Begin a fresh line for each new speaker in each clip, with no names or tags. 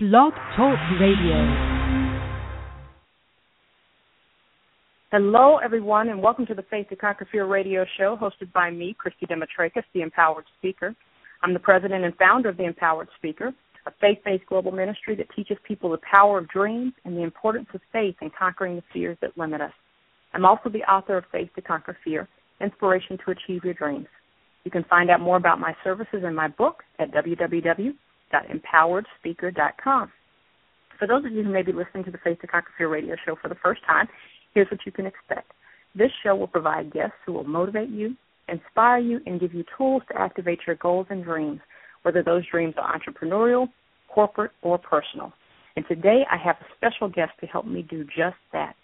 Blog Talk Radio.
Hello, everyone, and welcome to the Faith to Conquer Fear radio show hosted by me, Christy Demetrakis, the Empowered Speaker. I'm the president and founder of the Empowered Speaker, a faith-based global ministry that teaches people the power of dreams and the importance of faith in conquering the fears that limit us. I'm also the author of Faith to Conquer Fear, Inspiration to Achieve Your Dreams. You can find out more about my services and my book at www www.empoweredspeaker.com. For those of you who may be listening to the Faith to Fear radio show for the first time, here's what you can expect. This show will provide guests who will motivate you, inspire you, and give you tools to activate your goals and dreams, whether those dreams are entrepreneurial, corporate, or personal. And today I have a special guest to help me do just that.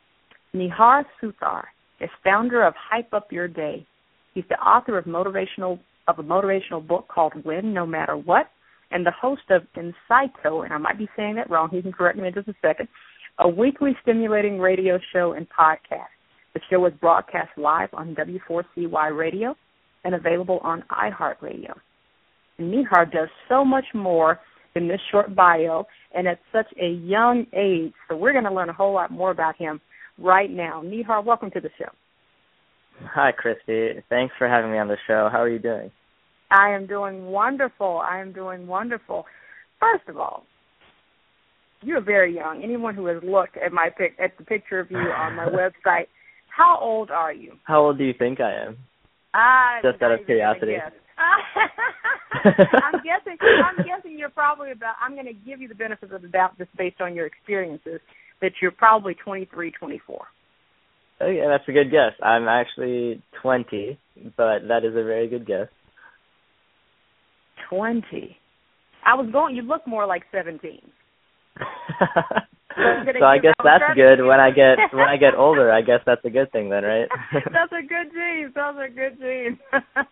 Nihar Suthar is founder of Hype Up Your Day. He's the author of motivational of a motivational book called Win No Matter What and the host of Incito, and I might be saying that wrong, he can correct me in just a second, a weekly stimulating radio show and podcast. The show is broadcast live on W4CY Radio and available on iHeartRadio. Nihar does so much more than this short bio and at such a young age. So we're going to learn a whole lot more about him right now. Nihar, welcome to the show.
Hi, Christy. Thanks for having me on the show. How are you doing?
I am doing wonderful. I am doing wonderful. First of all, you're very young. Anyone who has looked at my pic at the picture of you on my website, how old are you?
How old do you think I am?
I
just out of curiosity.
I'm guessing. I'm guessing you're probably about. I'm going to give you the benefit of the doubt, just based on your experiences, that you're probably 23, 24.
Oh yeah, that's a good guess. I'm actually 20, but that is a very good guess.
Twenty. I was going. You look more like seventeen.
so I guess that's good. When I get when I get older, I guess that's a good thing then, right?
that's a good gene. Those are good genes.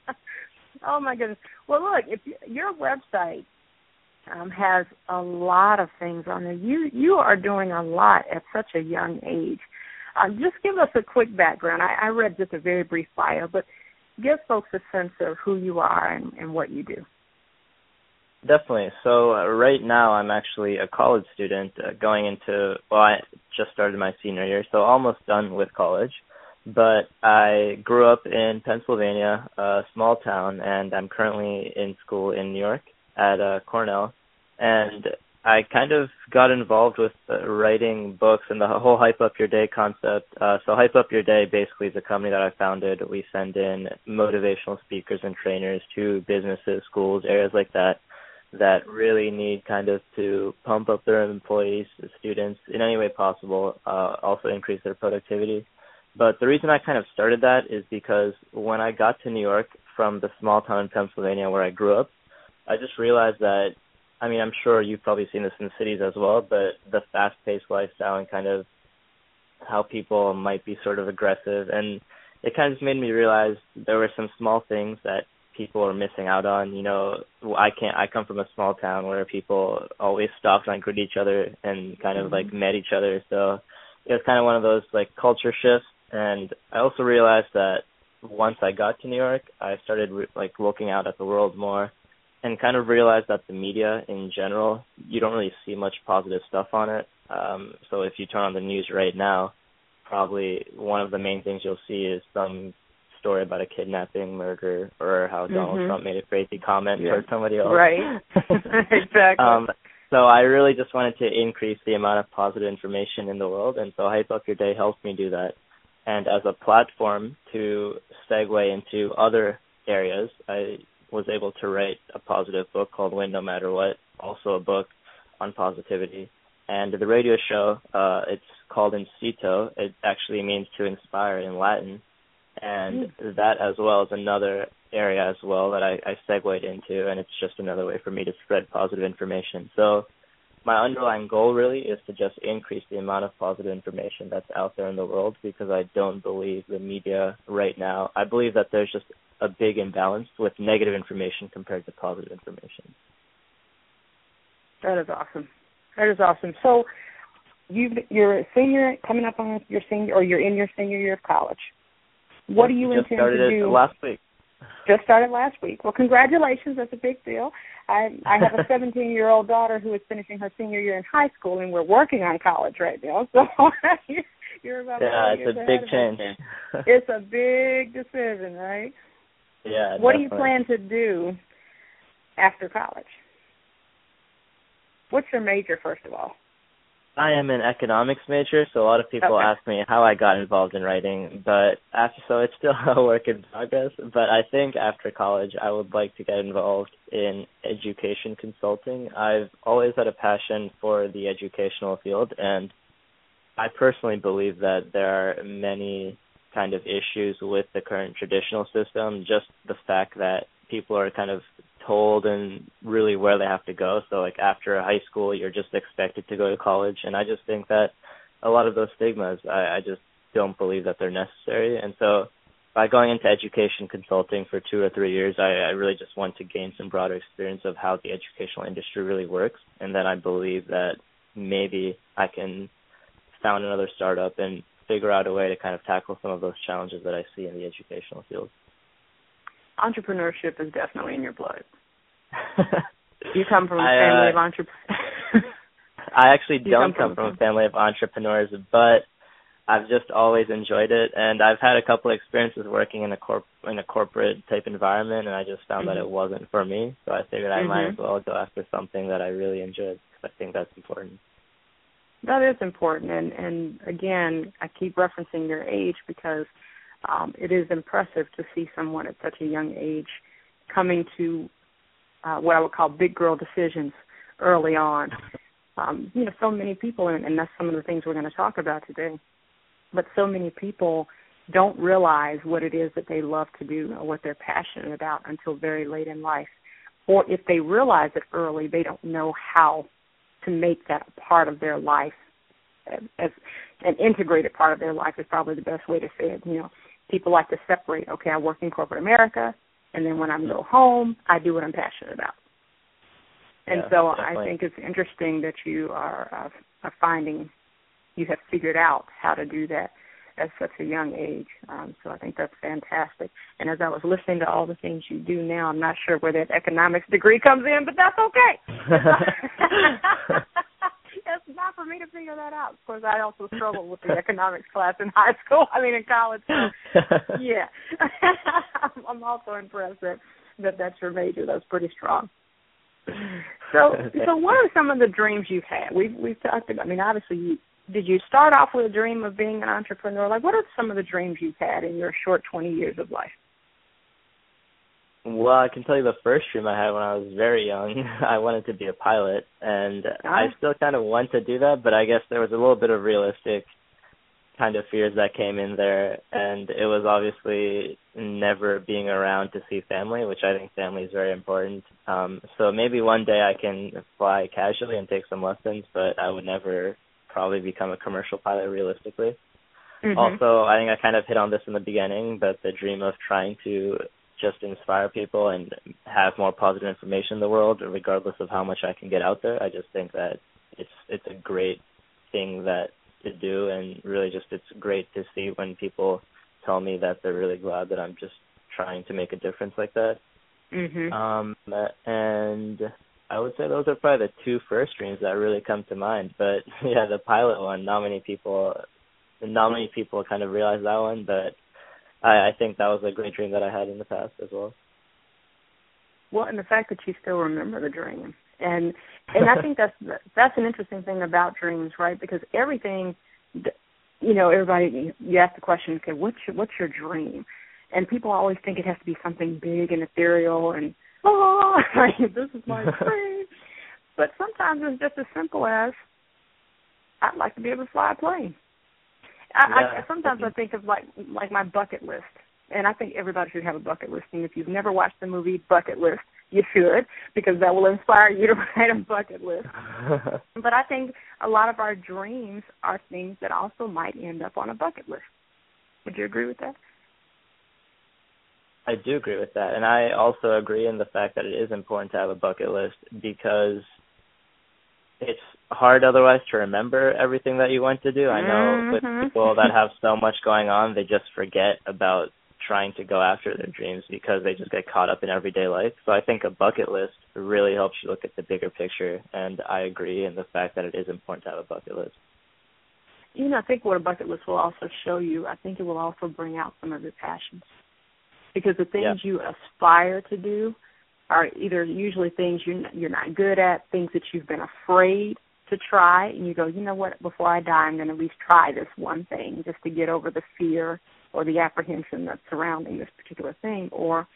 oh my goodness. Well, look, if you, your website um, has a lot of things on there, you you are doing a lot at such a young age. Um, just give us a quick background. I, I read just a very brief bio, but give folks a sense of who you are and, and what you do.
Definitely. So uh, right now I'm actually a college student uh, going into well I just started my senior year, so almost done with college. But I grew up in Pennsylvania, a small town, and I'm currently in school in New York at uh, Cornell. And I kind of got involved with uh, writing books and the whole Hype Up Your Day concept. Uh, so Hype Up Your Day basically is a company that I founded. We send in motivational speakers and trainers to businesses, schools, areas like that that really need kind of to pump up their employees, students in any way possible, uh, also increase their productivity. But the reason I kind of started that is because when I got to New York from the small town in Pennsylvania where I grew up, I just realized that I mean, I'm sure you've probably seen this in cities as well, but the fast paced lifestyle and kind of how people might be sort of aggressive and it kind of just made me realize there were some small things that people are missing out on. You know, I can't. I come from a small town where people always stopped and greet each other and kind of mm-hmm. like met each other. So it was kind of one of those like culture shifts. And I also realized that once I got to New York, I started re- like looking out at the world more and kind of realized that the media in general, you don't really see much positive stuff on it. Um, so if you turn on the news right now, probably one of the main things you'll see is some story about a kidnapping, murder, or how Donald
mm-hmm.
Trump made a crazy comment
yeah.
towards somebody else.
Right. exactly.
Um, so I really just wanted to increase the amount of positive information in the world, and so Hype Up Your Day helped me do that. And as a platform to segue into other areas, I was able to write a positive book called Win No Matter What, also a book on positivity. And the radio show, uh, it's called Incito. It actually means to inspire in Latin and mm. that as well is another area as well that I, I segued into, and it's just another way for me to spread positive information. So my underlying goal really is to just increase the amount of positive information that's out there in the world because I don't believe the media right now. I believe that there's just a big imbalance with negative information compared to positive information.
That is awesome. That is awesome. So you you're a senior coming up on your senior or you're in your senior year of college. What do you
just
intend
started
to do?
last week.
Just started last week. Well, congratulations. That's a big deal. I I have a 17 year old daughter who is finishing her senior year in high school, and we're working on college right now. So you're about to.
yeah, it's a big change.
it's a big decision, right?
Yeah.
What
definitely.
do you plan to do after college? What's your major, first of all?
I am an economics major, so a lot of people
Okay.
ask me how I got involved in writing, but after so it's still a work in progress. But I think after college, I would like to get involved in education consulting. I've always had a passion for the educational field, and I personally believe that there are many kind of issues with the current traditional system. Just the fact that people are kind of told and really where they have to go. So like after high school, you're just expected to go to college, and I just think that a lot of those stigmas, I, I just don't believe that they're necessary. And so by going into education consulting for two or three years, I, I really just want to gain some broader experience of how the educational industry really works, and then I believe that maybe I can found another startup and figure out a way to kind of tackle some of those challenges that I see in the educational field.
Entrepreneurship is definitely in your blood. You come from a family
uh,
of entrepreneurs.
I actually don't
come
come
from-
a family of entrepreneurs, but I've just always enjoyed it, and I've had a couple of experiences working in a corp in a corporate type environment, and I just found that
Mhm.
it wasn't for me. So I figured I might
Mhm.
as well go after something that I really enjoyed. I think that's important.
That is important, and and again, I keep referencing your age because um, it is impressive to see someone at such a young age coming to uh, what I would call big girl decisions early on. Um, you know, so many people, and, and that's some of the things we're going to talk about today. But so many people don't realize what it is that they love to do or what they're passionate about until very late in life. Or if they realize it early, they don't know how to make that a part of their life as, an integrated part of their life is probably the best way to say it. You know, people like to separate. Okay, I work in corporate America, and then when I go home, I do what I'm passionate about. And
Yeah,
so I think it's interesting that you are, uh, are finding you have figured out how to do that at such a young age. Um, so I think that's fantastic. And as I was listening to all the things you do now, I'm not sure where that economics degree comes in, but that's okay. it's not for me to figure that out. Of course, I also struggled with the economics class in high school. I mean, in college. So yeah, I'm- I'm also impressed that that that's your major. That's pretty strong. So, so what are some of the dreams you've had? We've we've talked about. I mean, obviously, you did you start off with a dream of being an entrepreneur? Like, what are some of the dreams you've had in your short 20 years of life?
Well, I can tell you the first dream I had when I was very young. I wanted to be a pilot, and I
Ah.
still kind of want to do that, but I guess there was a little bit of realistic kind of fears that came in there, and it was obviously never being around to see family, which I think family is very important. Um, so maybe one day I can fly casually and take some lessons, but I would never probably become a commercial pilot realistically.
Mhm.
Also, I think I kind of hit on this in the beginning, but the dream of trying to just inspire people and have more positive information in the world, regardless of how much I can get out there. I just think that it's it's a great thing that to do, and really just it's great to see when people tell me that they're really glad that I'm just trying to make a difference like that.
Mhm.
Um, and I would say those are probably the two first dreams that really come to mind. But yeah, the pilot one, not many people, not many people kind of realize that one. But I, I think that was a great dream that I had in the past as well.
Well, and the fact that you still remember the dream, and and I think that's that's an interesting thing about dreams, right? Because everything, you know, everybody you ask the question, okay, what's your, what's your dream? And people always think it has to be something big and ethereal and oh, this is my dream. But sometimes it's just as simple as I'd like to be able to fly a plane. I, I sometimes I think of like like my bucket list, and I think everybody should have a bucket list. And if you've never watched the movie Bucket List, you should because that will inspire you to write a bucket list. But I think a lot of our dreams are things that also might end up on a bucket list. Would you agree with that?
I do agree with that, and I also agree in the fact that it is important to have a bucket list because it's hard otherwise to remember everything that you want to do. I know
Mhm.
with people that have so much going on, they just forget about trying to go after their dreams because they just get caught up in everyday life. So I think a bucket list really helps you look at the bigger picture, and I agree in the fact that it is important to have a bucket list.
You know, I think what a bucket list will also show you, I think it will also bring out some of your passions. Because the things
yeah.
you aspire to do are either usually things you're you're not good at, things that you've been afraid to try, and you go, you know what, before I die, I'm going to at least try this one thing just to get over the fear or the apprehension that's surrounding this particular thing. Or,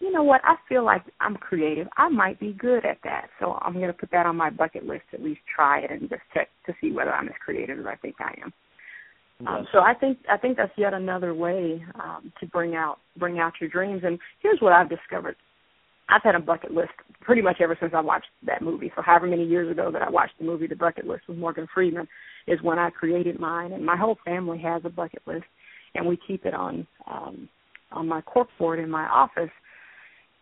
you know what, I feel like I'm creative. I might be good at that, so I'm going to put that on my bucket list to at least try it and just check to see whether I'm as creative as I think I am. Um, so I think I think that's yet another way um, to bring out bring out your dreams. And here's what I've discovered: I've had a bucket list pretty much ever since I watched that movie. So however many years ago that I watched the movie The Bucket List with Morgan Freeman is when I created mine and my whole family has a bucket list and we keep it on um on my cork board in my office.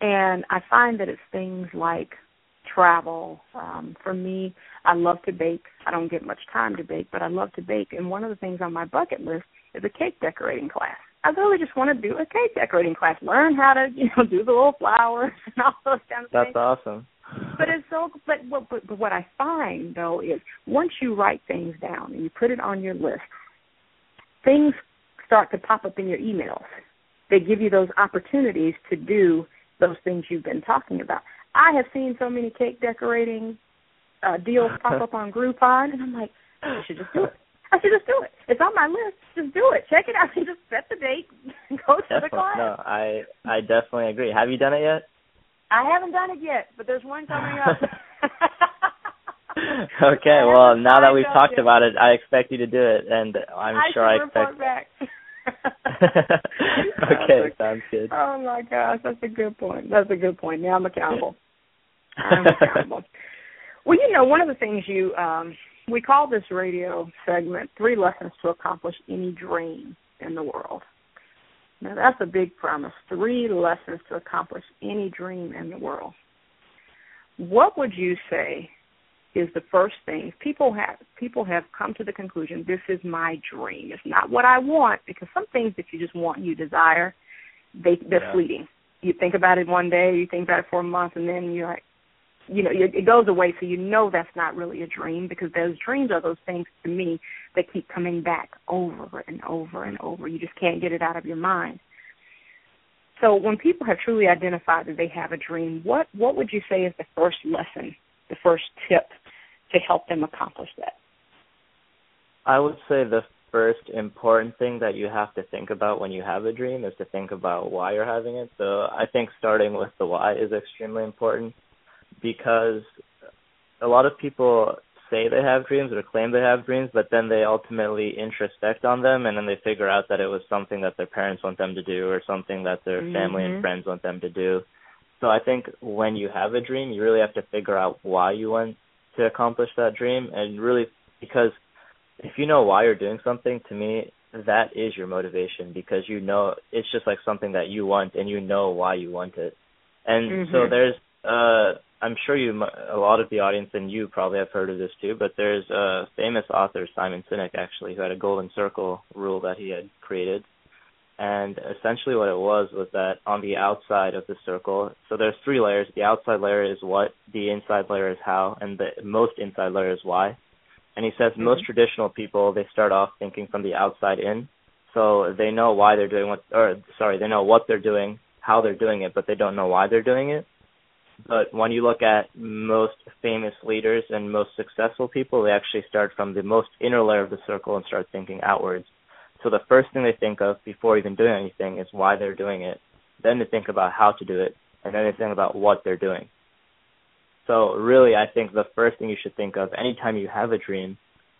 And I find that it's things like travel. Um, for me, I love to bake. I don't get much time to bake, but I love to bake. And one of the things on my bucket list is a cake decorating class. I really just want to do a cake decorating class, learn how to, you know, do the little flowers and all those kinds of
That's
things.
That's awesome.
but it's so but, but but what I find though is once you write things down and you put it on your list, things start to pop up in your emails. They give you those opportunities to do those things you've been talking about. I have seen so many cake decorating uh deals pop up on Groupon and I'm like, I should just do it. I should just do it. It's on my list. Just do it. Check it out and just set the date go to
definitely.
the class.
No, I I definitely agree. Have you done it yet?
I haven't done it yet, but there's one coming up.
okay, well now that we've talked yet. about it, I expect you to do it, and I'm
I
sure
I
expect.
back.
okay, sounds good.
Oh my gosh, that's a good point. That's a good point. Now I'm accountable. I'm accountable. well, you know, one of the things you um we call this radio segment Three Lessons to Accomplish Any Dream in the World. Now, that's a big promise. Three lessons to accomplish any dream in the world. What would you say is the first thing people have people have come to the conclusion this is my dream. It's not what I want because some things that you just want you desire, they they're
yeah.
fleeting. You think about it one day, you think about it for a month, and then you're like, you know it goes away so you know that's not really a dream because those dreams are those things to me that keep coming back over and over and over. You just can't get it out of your mind. So when people have truly identified that they have a dream what what would you say is the first lesson the first tip to help them accomplish that?
I would say the first important thing that you have to think about when you have a dream is to think about why you're having it. So i think starting with the why is extremely important because a lot of people say they have dreams or claim they have dreams, but then they ultimately introspect on them and then they figure out that it was something that their parents want them to do or something that their
mm-hmm.
family and friends want them to do. So I think when you have a dream, you really have to figure out why you want to accomplish that dream and really because if you know why you're doing something, to me, that is your motivation because you know it's just like something that you want and you know why you want it. And
mm-hmm.
so there's uh I'm sure you, a lot of the audience and you probably have heard of this too, but there's a famous author, Simon Sinek, actually, who had a golden circle rule that he had created. And essentially what it was was that on the outside of the circle, so there's three layers. The outside layer is what, the inside layer is how, and the most inside layer is why. And he says
mm-hmm.
most traditional people, they start off thinking from the outside in. So they know why they're doing what, or sorry, they know what they're doing, how they're doing it, but they don't know why they're doing it. But when you look at most famous leaders and most successful people, they actually start from the most inner layer of the circle and start thinking outwards. So the first thing they think of before even doing anything is why they're doing it. Then they think about how to do it, and then they think about what they're doing. So really, I think the first thing you should think of anytime you have a dream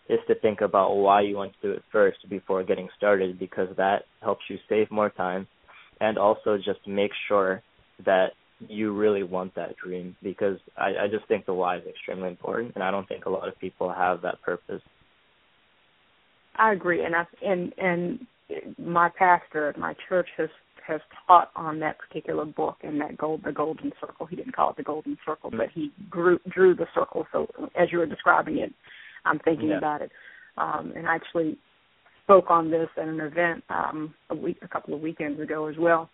is to think about why you want to do it first before getting started because that helps you save more time and also just make sure that you really want that dream because I, I just think the why is extremely important and I don't think a lot of people have that purpose.
I agree and I and and my pastor at my church has has taught on that particular book and that gold the golden circle. He didn't call it the golden circle, but he drew drew the circle. So as you were describing it, I'm thinking
yeah.
about it. Um and actually spoke on this at an event um, a week, a couple of weekends ago as well.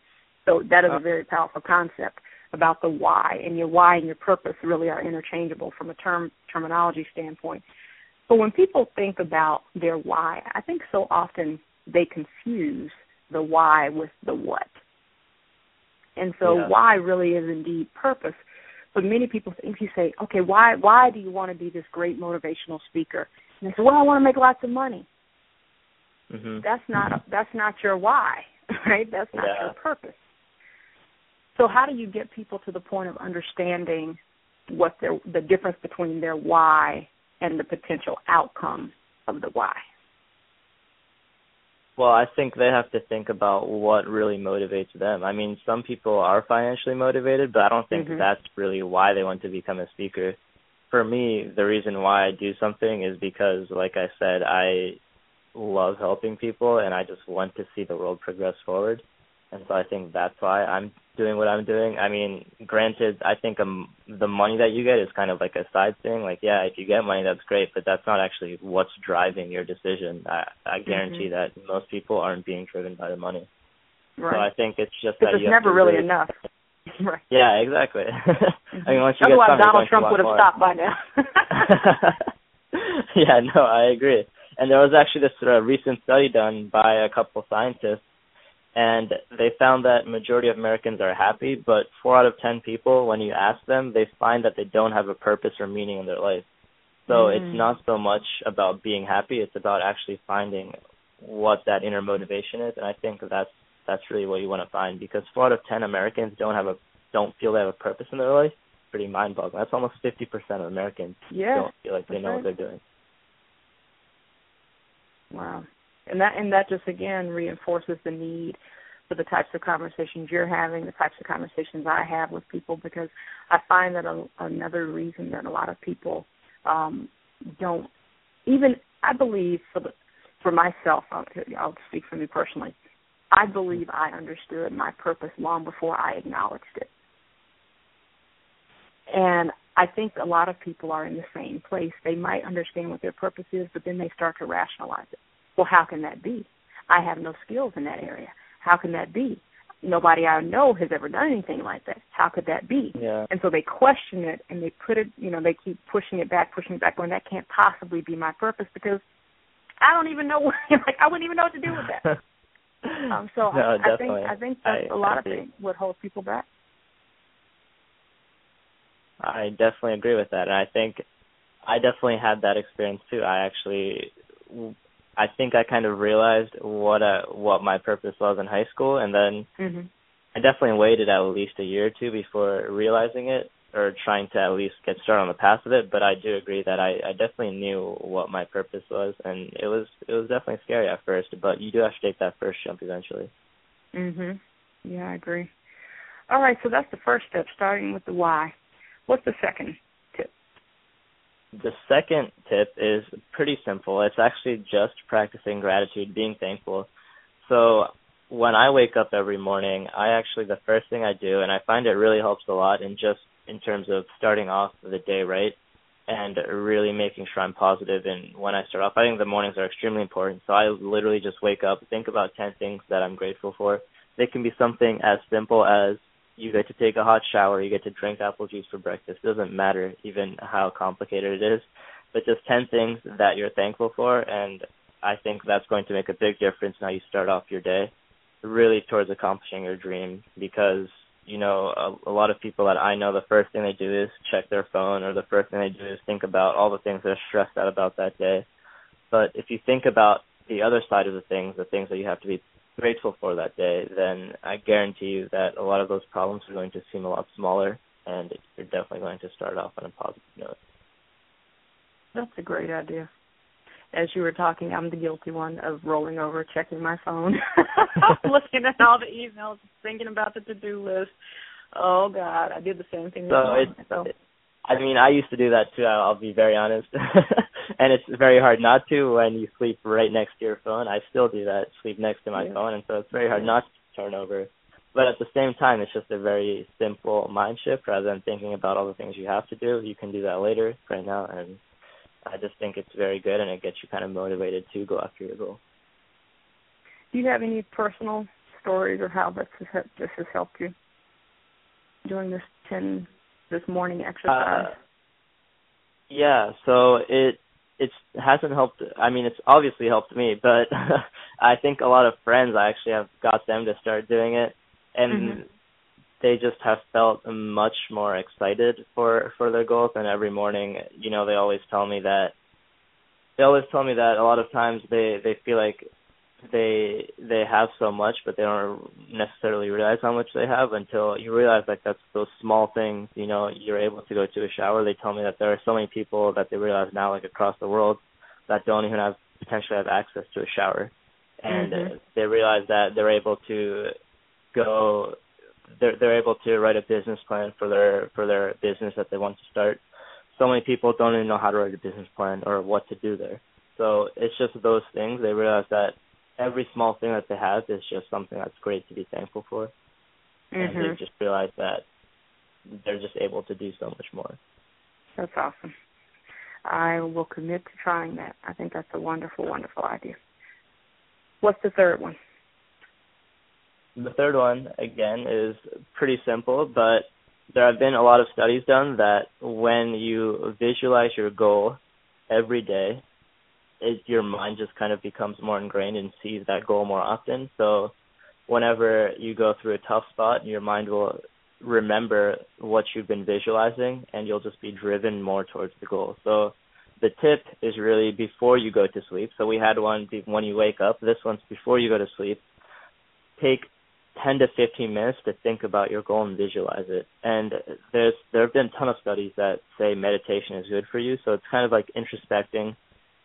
So that is a very powerful concept about the why, and your why and your purpose really are interchangeable from a term terminology standpoint. But when people think about their why, I think so often they confuse the why with the what. And so
yeah.
why really is indeed purpose. But many people think you say, okay, why why do you want to be this great motivational speaker? And they say, well, I want to make lots of money.
Mm-hmm.
That's not that's not your why, right? That's not
yeah.
your purpose. So how do you get people to the point of understanding what their the difference between their why and the potential outcome of the why?
Well, I think they have to think about what really motivates them. I mean, some people are financially motivated, but I don't think
mm-hmm.
that's really why they want to become a speaker. For me, the reason why I do something is because, like I said, I love helping people and I just want to see the world progress forward and so I think that's why I'm doing what I'm doing. I mean, granted, I think um, the money that you get is kind of like a side thing. Like, yeah, if you get money, that's great, but that's not actually what's driving your decision. I, I guarantee
mm-hmm.
that most people aren't being driven by the money.
Right.
So I think it's just
because
that
it's
you have
never really
really,
enough. right.
Yeah, exactly. I mean, once you
Otherwise,
get
Donald Trump would have
more.
stopped by now.
yeah, no, I agree. And there was actually this uh, recent study done by a couple scientists and they found that majority of Americans are happy, but four out of ten people, when you ask them, they find that they don't have a purpose or meaning in their life. So
mm.
it's not so much about being happy; it's about actually finding what that inner motivation is. And I think that's that's really what you want to find because four out of ten Americans don't have a don't feel they have a purpose in their life. Pretty mind-boggling. That's almost fifty percent of Americans
yeah,
don't feel like they know
right.
what they're doing.
Wow and that and that just again reinforces the need for the types of conversations you're having, the types of conversations I have with people, because I find that a, another reason that a lot of people um, don't even I believe for the for myself, I'll, I'll speak for me personally. I believe I understood my purpose long before I acknowledged it. And I think a lot of people are in the same place. They might understand what their purpose is, but then they start to rationalize it. Well, how can that be? I have no skills in that area. How can that be? Nobody I know has ever done anything like that. How could that be?
Yeah.
And so they question it and they put it, you know, they keep pushing it back, pushing it back, when that can't possibly be my purpose because I don't even know, like I wouldn't even know what to do with that. um, so
no,
I, I think. I think that's
I,
a lot
I
of things what holds people back.
I definitely agree with that, and I think I definitely had that experience too. I actually I think I kind of realized what uh what my purpose was in high school, and then
mm-hmm.
I definitely waited at least a year or two before realizing it or trying to at least get started on the path of it. But I do agree that I, I definitely knew what my purpose was, and it was it was definitely scary at first. But you do have to take that first jump eventually.
Mhm. Yeah, I agree. All right, so that's the first step, starting with the why. What's the second?
The second tip is pretty simple. It's actually just practicing gratitude, being thankful. So when I wake up every morning, I actually the first thing I do, and I find it really helps a lot in just in terms of starting off the day right and really making sure I'm positive. and when I start off. I think the mornings are extremely important. So I literally just wake up, think about 10 things that I'm grateful for. They can be something as simple as you get to take a hot shower, you get to drink apple juice for breakfast. It doesn't matter even how complicated it is, but just 10 things that you're thankful for, and I think that's going to make a big difference in how you start off your day, really towards accomplishing your dream. Because you know, a, a lot of people that I know, the first thing they do is check their phone, or the first thing they do is think about all the things they're stressed out about that day. But if you think about the other side of the things, the things that you have to be grateful for that day, then I guarantee you that a lot of those problems are going to seem a lot smaller, and you're definitely going to start off on a positive note.
That's a great idea. As you were talking, I'm the guilty one of rolling over, checking my phone, looking at all the emails, thinking about the to-do list. Oh God, I did the same thing.
So it's, so. I mean, I used to do that too. I'll be very honest, and it's very hard not to when you sleep right next to your phone. I still do that, sleep next to my
yeah.
phone, and so it's very hard not to turn over. But at the same time, it's just a very simple mind shift rather than thinking about all the things you have to do. You can do that later, right now, and I just think it's very good, and it gets you kind of motivated to go after your goal.
Do you have any personal stories or how this has, this has helped you doing this ten this morning exercise?
Uh, yeah, so it it hasn't helped. I mean, it's obviously helped me, but I think a lot of friends I actually have got them to start doing it, and
mm-hmm.
they just have felt much more excited for for their goals. And every morning, you know, they always tell me that they always tell me that a lot of times they they feel like they they have so much but they don't necessarily realize how much they have until you realize like that's those small things you know you're able to go to a shower. They tell me that there are so many people that they realize now like across the world that don't even have potentially have access to a shower. And
mm-hmm.
they realize that they're able to go they're they're able to write a business plan for their for their business that they want to start. So many people don't even know how to write a business plan or what to do there. So it's just those things. They realize that every small thing that they have is just something that's great to be thankful for.
Mm-hmm.
And they just realize that they're just able to do so much more.
That's awesome. I will commit to trying that. I think that's a wonderful, wonderful idea. What's the third one?
The third one, again, is pretty simple, but there have been a lot of studies done that when you visualize your goal every day, it, your mind just kind of becomes more ingrained and sees that goal more often. So whenever you go through a tough spot, your mind will remember what you've been visualizing and you'll just be driven more towards the goal. So the tip is really before you go to sleep. So we had one when you wake up. This one's before you go to sleep. Take 10 to 15 minutes to think about your goal and visualize it. And there's there have been a ton of studies that say meditation is good for you. So it's kind of like introspecting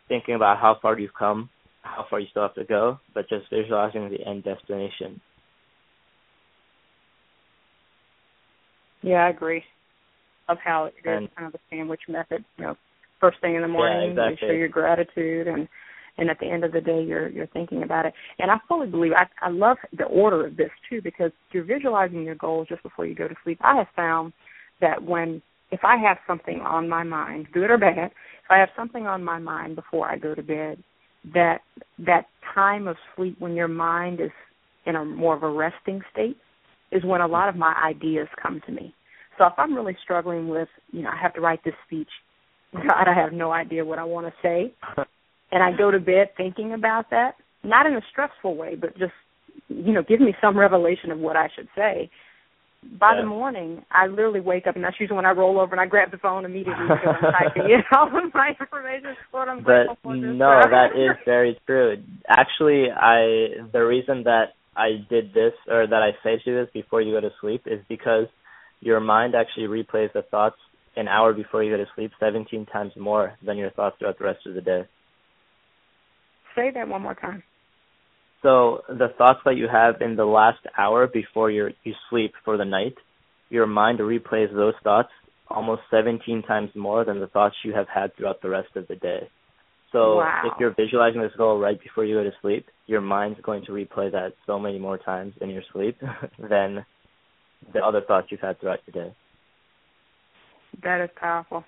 thinking about how far you've come, how far you still have to go, but just visualizing the end destination.
Yeah, I agree. Of how it is
and,
kind of a sandwich method. You know, first thing in the morning,
yeah, exactly.
you show your gratitude, and and at the end of the day, you're you're thinking about it. And I fully believe I I love the order of this too because you're visualizing your goals just before you go to sleep. I have found that when if I have something on my mind, good or bad, if I have something on my mind before I go to bed, that that time of sleep when your mind is in a more of a resting state is when a lot of my ideas come to me. So if I'm really struggling with, you know, I have to write this speech, God, I have no idea what I want to say, and I go to bed thinking about that, not in a stressful way, but just, you know, give me some revelation of what I should say by
yeah.
the morning, I literally wake up, and that's usually when I roll over and I grab the phone immediately because I'm typing in all of my information. What I'm
but
for
no, that is very true. Actually, I the reason that I did this or that I say to this before you go to sleep is because your mind actually replays the thoughts an hour before you go to sleep 17 times more than your thoughts throughout the rest of the day.
Say that one more time.
So the thoughts that you have in the last hour before you you sleep for the night, your mind replays those thoughts almost 17 times more than the thoughts you have had throughout the rest of the day. So
wow.
if you're visualizing this goal right before you go to sleep, your mind's going to replay that so many more times in your sleep than the other thoughts you've had throughout your day.
That is powerful.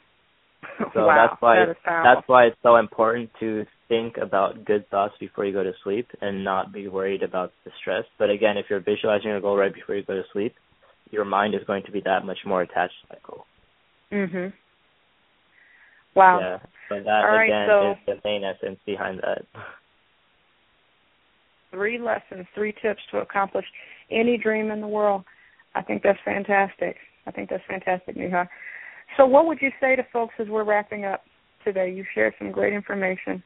So
wow,
that's why
that
that's why it's so important to think about good thoughts before you go to sleep and not be worried about the stress. But again, if you're visualizing your goal right before you go to sleep, your mind is going to be that much more attached to that goal.
Mhm. Wow.
Yeah. But that
All right,
again
so
is the main essence behind that.
Three lessons, three tips to accomplish any dream in the world. I think that's fantastic. I think that's fantastic, Neha. So, what would you say to folks as we're wrapping up today? You shared some great information.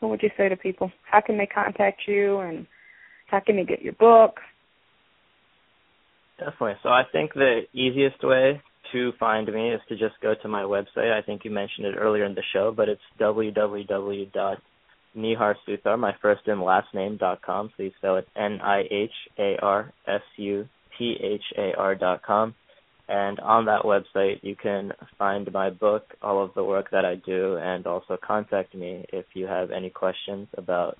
What would you say to people? How can they contact you, and how can they get your book?
Definitely. So, I think the easiest way to find me is to just go to my website. I think you mentioned it earlier in the show, but it's www.niharsuthar, my first and last name dot com. You spell it N I H A R S U T H A R dot com. And on that website, you can find my book, all of the work that I do, and also contact me if you have any questions about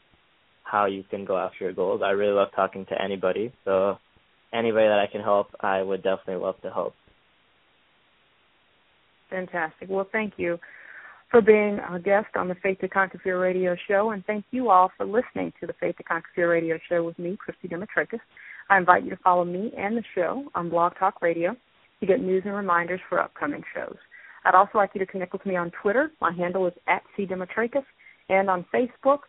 how you can go after your goals. I really love talking to anybody, so any way that I can help, I would definitely love to help.
Fantastic. Well, thank you for being a guest on the Faith to Conquer Fear radio show, and thank you all for listening to the Faith to Conquer Fear radio show with me, Christy Demetrakis. I invite you to follow me and the show on Blog Talk Radio to get news and reminders for upcoming shows. I'd also like you to connect with me on Twitter. My handle is at C. Demetrakis, and on Facebook,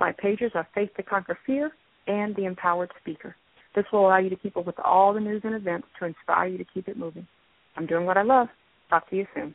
my pages are Faith to Conquer Fear and The Empowered Speaker. This will allow you to keep up with all the news and events to inspire you to keep it moving. I'm doing what I love. Talk to you soon.